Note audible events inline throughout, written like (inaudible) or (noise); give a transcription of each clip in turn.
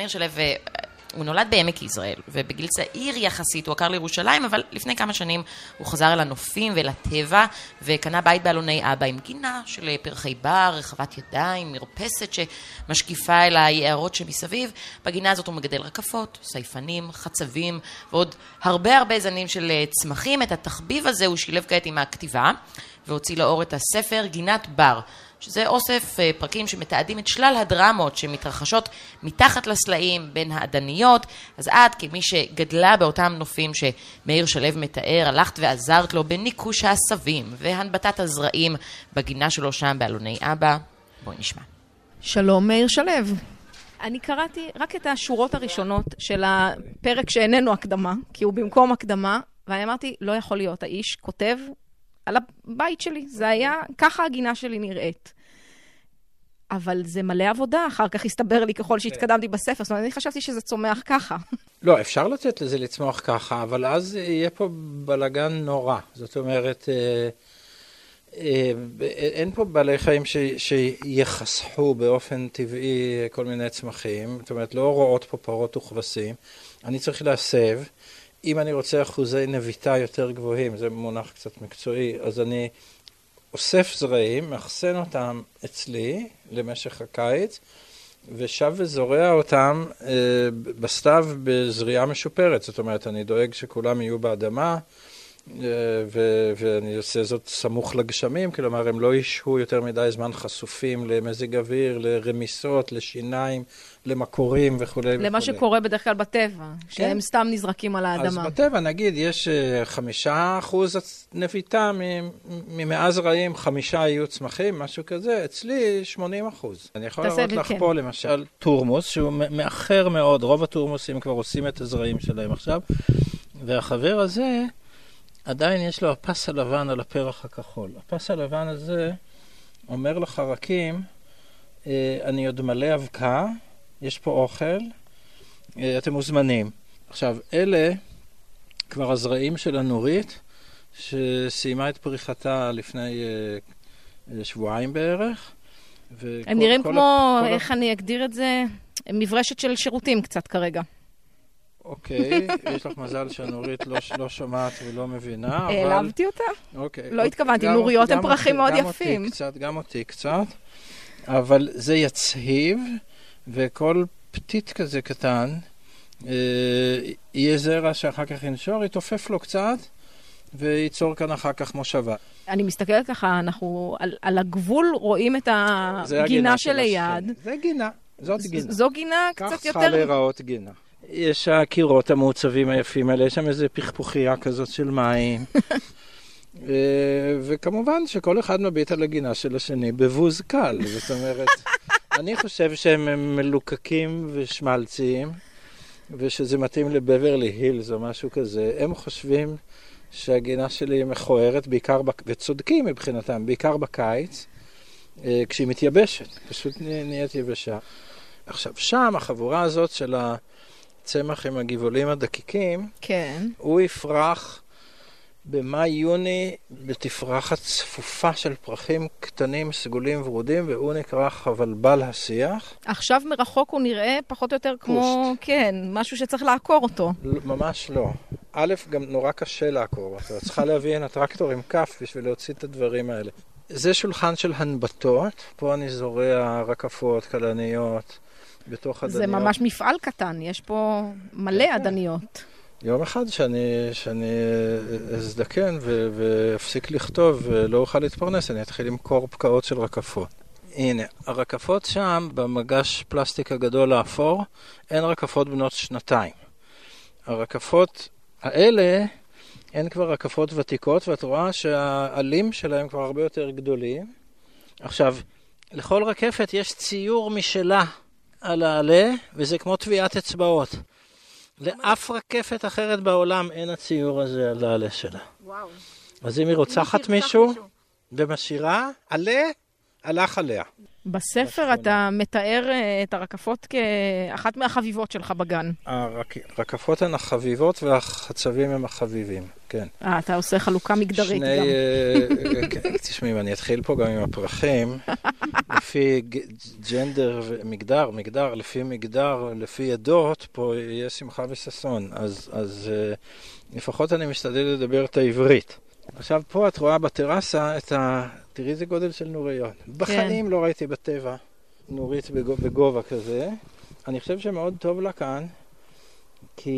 מאיר שלו הוא נולד בעמק יזרעאל, ובגיל צעיר יחסית הוא עקר לירושלים, אבל לפני כמה שנים הוא חזר אל הנופים ואל הטבע, וקנה בית באלוני אבא עם גינה של פרחי בר, רחבת ידיים, מרפסת שמשקיפה אל היערות שמסביב. בגינה הזאת הוא מגדל רקפות, סייפנים, חצבים, ועוד הרבה הרבה זנים של צמחים. את התחביב הזה הוא שילב כעת עם הכתיבה, והוציא לאור את הספר גינת בר. שזה אוסף פרקים שמתעדים את שלל הדרמות שמתרחשות מתחת לסלעים בין האדניות, אז את כמי שגדלה באותם נופים שמאיר שלו מתאר, הלכת ועזרת לו בניקוש העשבים והנבטת הזרעים בגינה שלו שם באלוני אבא. בואי נשמע. שלום, מאיר שלו. אני קראתי רק את השורות הראשונות של הפרק שאיננו הקדמה, כי הוא במקום הקדמה, ואני אמרתי, לא יכול להיות, האיש כותב על הבית שלי. זה היה, ככה הגינה שלי נראית. אבל זה מלא עבודה, אחר כך הסתבר לי ככל שהתקדמתי בספר, זאת אומרת, אני חשבתי שזה צומח ככה. (laughs) לא, אפשר לתת לזה לצמוח ככה, אבל אז יהיה פה בלגן נורא. זאת אומרת, אה, אה, אין פה בעלי חיים ש, שיחסכו באופן טבעי כל מיני צמחים, זאת אומרת, לא רואות פה פרות וכבשים. אני צריך להסב. אם אני רוצה אחוזי נביטה יותר גבוהים, זה מונח קצת מקצועי, אז אני אוסף זרעים, מאחסן אותם אצלי למשך הקיץ, ושב וזורע אותם אה, בסתיו בזריעה משופרת. זאת אומרת, אני דואג שכולם יהיו באדמה, אה, ו- ואני עושה זאת סמוך לגשמים, כלומר, הם לא ישהו יותר מדי זמן חשופים למזג אוויר, לרמיסות, לשיניים, למקורים וכולי למה וכולי. שקורה בדרך כלל בטבע, כן? שהם סתם נזרקים על האדמה. אז בטבע, נגיד, יש אה, חמישה אחוז נביטה, ממאה זרעים חמישה יהיו צמחים, משהו כזה, אצלי 80 אחוז. אני יכול לראות לך כן. פה, למשל, תורמוס, שהוא מאחר מאוד, רוב התורמוסים כבר עושים את הזרעים שלהם עכשיו, והחבר הזה, עדיין יש לו הפס הלבן על הפרח הכחול. הפס הלבן הזה אומר לחרקים, אה, אני עוד מלא אבקה, יש פה אוכל, אה, אתם מוזמנים. עכשיו, אלה כבר הזרעים של הנורית, שסיימה את פריחתה לפני אה, שבועיים בערך. הם נראים כמו, כל איך אני אגדיר את זה? מברשת של שירותים קצת כרגע. אוקיי, יש לך מזל שהנורית לא, לא שומעת ולא מבינה, אבל... העלבתי אותה? אוקיי. לא התכוונתי, נוריות הם פרחים מאוד יפים. אותי קצת, גם אותי קצת, אבל זה יצהיב, וכל פתית כזה קטן, אה, יהיה זרע שאחר כך ינשור, יתעופף לו קצת, וייצור כאן אחר כך מושבה. אני מסתכלת ככה, אנחנו על, על הגבול רואים את הגינה שליד. זה גינה, זאת גינה. זו גינה קצת יותר... כך צריכה להיראות גינה. יש הקירות המעוצבים היפים האלה, יש שם איזה פכפוכיה כזאת של מים. (laughs) וכמובן שכל אחד מביט על הגינה של השני בבוז קל. זאת אומרת, (laughs) אני חושב שהם מלוקקים ושמלציים, ושזה מתאים לבברלי הילס או משהו כזה. הם חושבים שהגינה שלי היא מכוערת, בעיקר, וצודקים מבחינתם, בעיקר בקיץ, אה, כשהיא מתייבשת, פשוט נהיית יבשה. עכשיו, שם החבורה הזאת של ה... הצמח עם הגבעולים הדקיקים, כן. הוא יפרח במאי-יוני בתפרחת צפופה של פרחים קטנים, סגולים ורודים, והוא נקרא חבלבל השיח. עכשיו מרחוק הוא נראה פחות או יותר כמו, פוסט. כן, משהו שצריך לעקור אותו. ממש לא. א', גם נורא קשה לעקור אותו. את צריכה להביא הנה טרקטור עם כף בשביל להוציא את הדברים האלה. זה שולחן של הנבטות, פה אני זורע רקפות, כלניות. בתוך אדניות. זה ממש מפעל קטן, יש פה מלא כן. אדניות. יום אחד שאני, שאני אזדקן ואפסיק לכתוב ולא אוכל להתפרנס, אני אתחיל למכור פקעות של רקפות. הנה, הרקפות שם, במגש פלסטיק הגדול האפור, אין רקפות בנות שנתיים. הרקפות האלה הן כבר רקפות ותיקות, ואת רואה שהעלים שלהם כבר הרבה יותר גדולים. עכשיו, לכל רקפת יש ציור משלה. על העלה, וזה כמו טביעת אצבעות. לאף רקפת אחרת בעולם אין הציור הזה על העלה שלה. וואו. אז אם היא רוצחת מישהו ומשאירה עלה, הלך עליה. בספר בשכונה. אתה מתאר אה, את הרקפות כאחת מהחביבות שלך בגן. הרקפות הן החביבות והחצבים הם החביבים, כן. אה, אתה עושה חלוקה מגדרית שני, גם. אה, כן, (laughs) תשמעי, אם אני אתחיל פה גם עם הפרחים, (laughs) לפי ג'נדר ומגדר, מגדר, לפי מגדר, לפי עדות, פה יהיה שמחה וששון. אז, אז אה, לפחות אני משתדל לדבר את העברית. עכשיו, פה את רואה בטרסה את ה... תראי איזה גודל של נוריות. בחיים לא ראיתי בטבע נורית בגו- בגובה כזה. אני חושב שמאוד טוב לה כאן, כי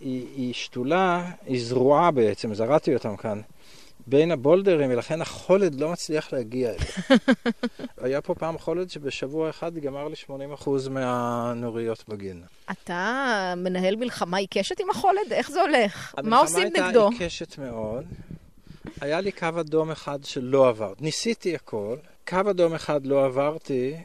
היא, היא שתולה, היא זרועה בעצם, זרעתי אותם כאן, בין הבולדרים, ולכן החולד לא מצליח להגיע אליה. (laughs) היה פה פעם חולד שבשבוע אחד גמר לי 80% מהנוריות בגינה. אתה מנהל מלחמה עיקשת עם החולד? איך זה הולך? מה עושים נגדו? המלחמה הייתה עיקשת מאוד. היה לי קו אדום אחד שלא עברתי. ניסיתי הכל, קו אדום אחד לא עברתי,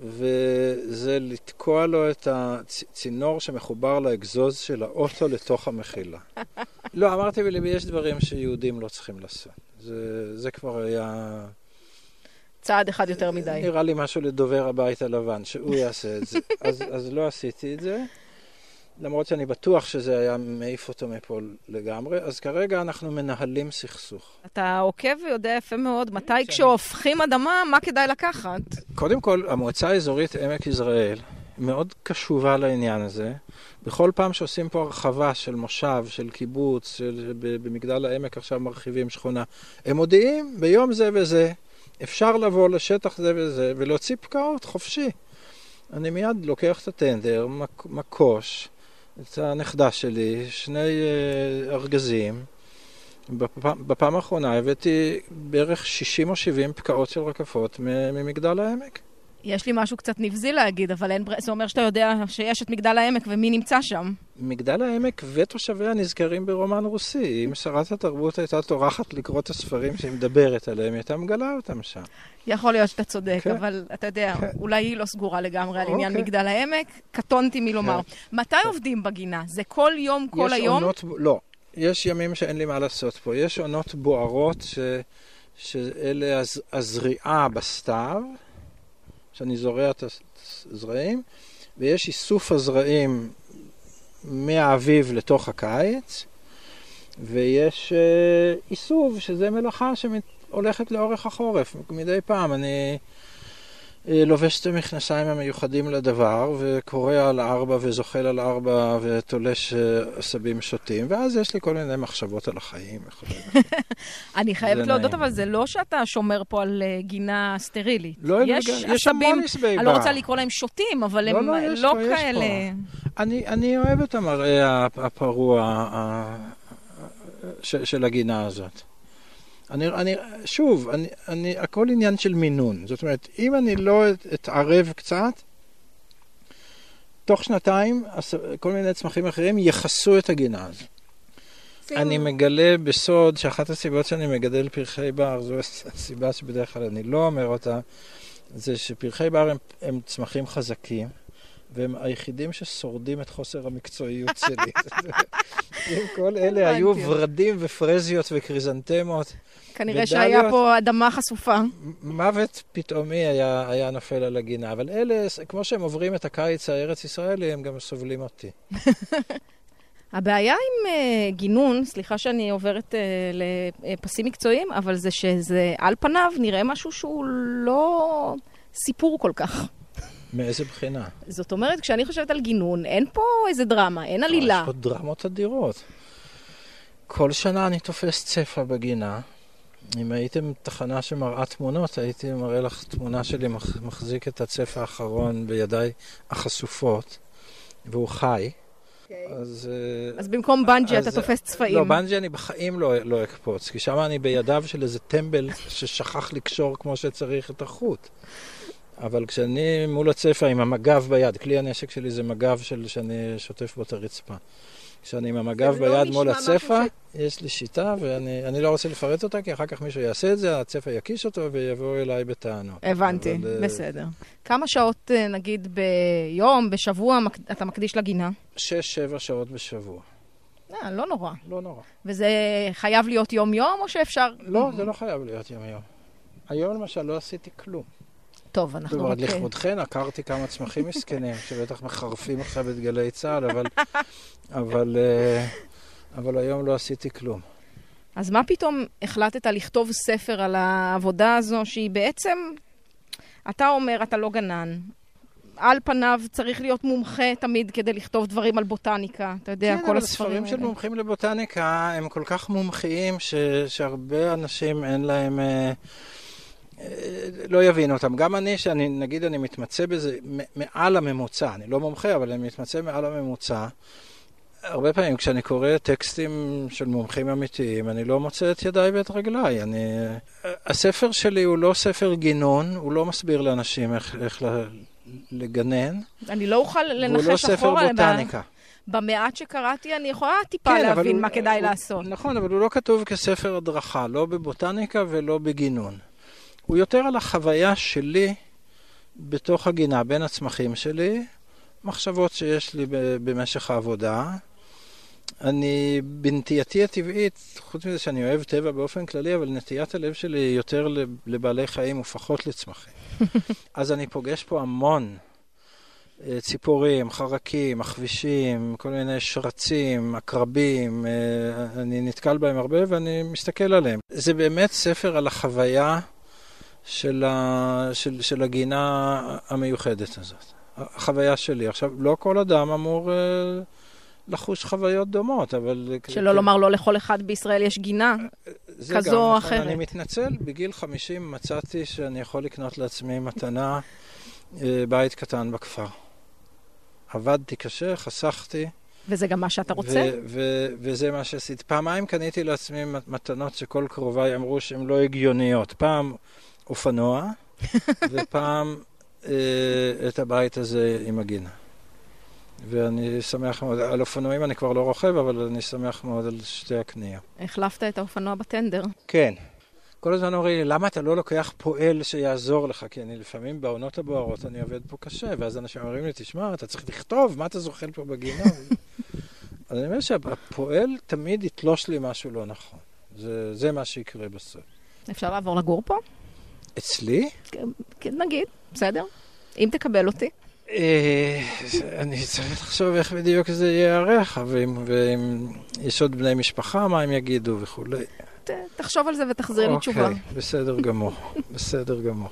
וזה לתקוע לו את הצינור שמחובר לאגזוז של האוטו לתוך המחילה. (laughs) לא, אמרתי בליבי, יש דברים שיהודים לא צריכים לעשות. זה, זה כבר היה... צעד אחד יותר מדי. נראה לי משהו לדובר הבית הלבן, שהוא יעשה את זה. אז, אז לא עשיתי את זה, למרות שאני בטוח שזה היה מעיף אותו מפה לגמרי. אז כרגע אנחנו מנהלים סכסוך. אתה עוקב ויודע יפה מאוד כן. מתי כשהופכים אדמה, מה כדאי לקחת. קודם כל, המועצה האזורית עמק יזרעאל מאוד קשובה לעניין הזה. בכל פעם שעושים פה הרחבה של מושב, של קיבוץ, של, במגדל העמק עכשיו מרחיבים שכונה, הם מודיעים ביום זה וזה, אפשר לבוא לשטח זה וזה ולהוציא פקעות חופשי. אני מיד לוקח את הטנדר, מק- מקוש, את הנכדה שלי, שני אה, ארגזים. בפעם, בפעם האחרונה הבאתי בערך 60 או 70 פקעות של רקפות ממגדל העמק. יש לי משהו קצת נבזי להגיד, אבל אין... זה אומר שאתה יודע שיש את מגדל העמק ומי נמצא שם. מגדל העמק ותושביה נזכרים ברומן רוסי. אם שרת התרבות הייתה טורחת לקרוא את הספרים שהיא מדברת עליהם, היא הייתה מגלה אותם שם. יכול להיות שאתה צודק, כן. אבל אתה יודע, כן. אולי היא לא סגורה לגמרי על עניין אוקיי. מגדל העמק. קטונתי מלומר. מתי עובדים בגינה? זה כל יום, כל יש היום? עונות, לא, יש ימים שאין לי מה לעשות פה. יש עונות בוערות ש, שאלה הז, הזריעה בסתיו, שאני זורע את הזרעים, ויש איסוף הזרעים מהאביב לתוך הקיץ, ויש אה, איסוף, שזה מלאכה שהולכת לאורך החורף. מדי פעם אני לובש את המכנסיים המיוחדים לדבר, וקורא על ארבע וזוחל על ארבע ותולש אה, עשבים שוטים, ואז יש לי כל מיני מחשבות על החיים. (laughs) אני חייבת להודות. אבל זה לא שאתה שומר פה על אה, גינה סטרילית. לא, יש עשבים, עשבי אני לא. רוצה לקרוא להם שוטים, אבל לא, הם לא, לא כאלה... אני, אוהב את המראה הפרוע של הגינה הזאת. אני, אני, שוב, אני, אני, הכל עניין של מינון. זאת אומרת, אם אני לא את- אתערב קצת, תוך שנתיים כל מיני צמחים אחרים יכסו את הגינה הזאת. אני מגלה בסוד שאחת הסיבות שאני מגדל פרחי בר, זו הסיבה שבדרך כלל אני לא אומר אותה, זה שפרחי בר הם, הם צמחים חזקים, והם היחידים ששורדים את חוסר המקצועיות שלי. (laughs) אם כל אלה היו. ורדים ופרזיות וקריזנטמות, כנראה. שהיה פה אדמה חשופה. מוות פתאומי היה, היה נופל על הגינה. אבל אלה, כמו שהם עוברים את הקיץ הארץ ישראלי, הם גם סובלים אותי. (laughs) הבעיה עם uh, גינון, סליחה שאני עוברת uh, לפסים מקצועיים, אבל זה שזה על פניו נראה משהו שהוא לא סיפור כל כך. מאיזה בחינה? זאת אומרת, כשאני חושבת על גינון, אין פה איזה דרמה, אין עלילה. יש פה דרמות אדירות. כל שנה אני תופס צפה בגינה. אם הייתם תחנה שמראה תמונות, הייתי מראה לך תמונה שלי מח- מחזיק את הצפה האחרון בידיי החשופות, והוא חי. אז... אה, אז במקום בנג'י אז- אתה תופס צפעים. לא, בנג'י אני בחיים לא, לא אקפוץ, כי שם אני בידיו של איזה טמבל ששכח לקשור כמו שצריך את החוט. אבל כשאני מול הצפה עם המגב ביד, כלי הנשק שלי זה מגב של, שאני שוטף בו את הרצפה. כשאני עם המגב לא ביד מול נשמע הצפה, משהו יש לי שיטה, ואני אני לא רוצה לפרט אותה, כי אחר כך מישהו יעשה את זה, הצפה יקיש אותו ויבואו אליי בטענות. הבנתי, אבל, אה, בסדר. כמה שעות, אה, נגיד, ביום, בשבוע, אתה מקדיש לגינה? שש, שבע שעות בשבוע. אה, לא נורא. לא נורא. וזה חייב להיות יום-יום, או שאפשר... לא, זה לא חייב להיות יום-יום. היום למשל לא עשיתי כלום. טוב, אנחנו זאת אומרת, רק... לכבודכן עקרתי כמה צמחים מסכנים, שבטח מחרפים עכשיו את גלי צה"ל, אבל, אבל, אה, אבל היום לא עשיתי כלום. אז מה פתאום החלטת לכתוב ספר על העבודה הזו, שהיא בעצם... אתה אומר, אתה לא גנן. על פניו צריך להיות מומחה תמיד כדי לכתוב דברים על בוטניקה. אתה יודע, כן, כל אבל הספרים ספרים של האלה. מומחים לבוטניקה הם כל כך מומחיים, ש, שהרבה אנשים אין להם... אה, אה, לא יבינו אותם. גם אני, שאני, נגיד אני מתמצא בזה מעל הממוצע, אני לא מומחה, אבל אני מתמצא מעל הממוצע. הרבה פעמים כשאני קורא טקסטים של מומחים אמיתיים, אני לא מוצא את ידיי ואת רגליי. אני... הספר שלי הוא לא ספר גינון, הוא לא מסביר לאנשים איך, איך לגנן, אני לא אוכל לא לנחש ספר אחורה. בוטניקה. במעט שקראתי, אני יכולה טיפה כן, להבין הוא- מה כדאי הוא- לעשות. נכון, אבל הוא לא כתוב כספר הדרכה, לא בבוטניקה ולא בגינון. הוא יותר על החוויה שלי בתוך הגינה, בין הצמחים שלי, מחשבות שיש לי במשך העבודה. אני, בנטייתי הטבעית, חוץ מזה שאני אוהב טבע באופן כללי, אבל נטיית הלב שלי היא יותר לב- לבעלי חיים ופחות לצמחים. (laughs) אז אני פוגש פה המון אה, ציפורים, חרקים, מחבישים, כל מיני שרצים, עקרבים, אה, אני נתקל בהם הרבה ואני מסתכל עליהם. זה באמת ספר על החוויה של, ה... של, של הגינה המיוחדת הזאת. החוויה שלי. עכשיו, לא כל אדם אמור אה, לחוש חוויות דומות, אבל... שלא לומר, לא לכל אחד בישראל יש גינה. זה כזו גם או נכון. אחרת. אני מתנצל, בגיל 50 מצאתי שאני יכול לקנות לעצמי מתנה אה, בית קטן בכפר. עבדתי קשה, חסכתי. וזה גם מה שאתה רוצה? ו- ו- וזה מה שעשיתי. פעמיים קניתי לעצמי מת- מתנות שכל קרוביי אמרו שהן לא הגיוניות. פעם אופנוע, (laughs) ופעם אה, את הבית הזה עם הגינה. ואני שמח מאוד, על אופנועים אני כבר לא רוכב, אבל אני שמח מאוד על שתי הקניות. החלפת את האופנוע בטנדר. כן. כל הזמן אומרים לי, למה אתה לא לוקח פועל שיעזור לך? כי אני לפעמים בעונות הבוערות אני עובד פה קשה, ואז אנשים אומרים לי, תשמע, אתה צריך לכתוב, מה אתה זוחל פה בגינה? (laughs) אז אני אומר שהפועל תמיד יתלוש לי משהו לא נכון. זה, זה מה שיקרה בסוף. אפשר לעבור לגור פה? אצלי? כן, נגיד, בסדר. אם תקבל אותי. אה, אני צריך לחשוב איך בדיוק זה ייערך, ואם, יש עוד בני משפחה, מה הם יגידו וכולי. תחשוב על זה ותחזיר לי תשובה. אוקיי, בסדר גמור, (laughs) בסדר גמור.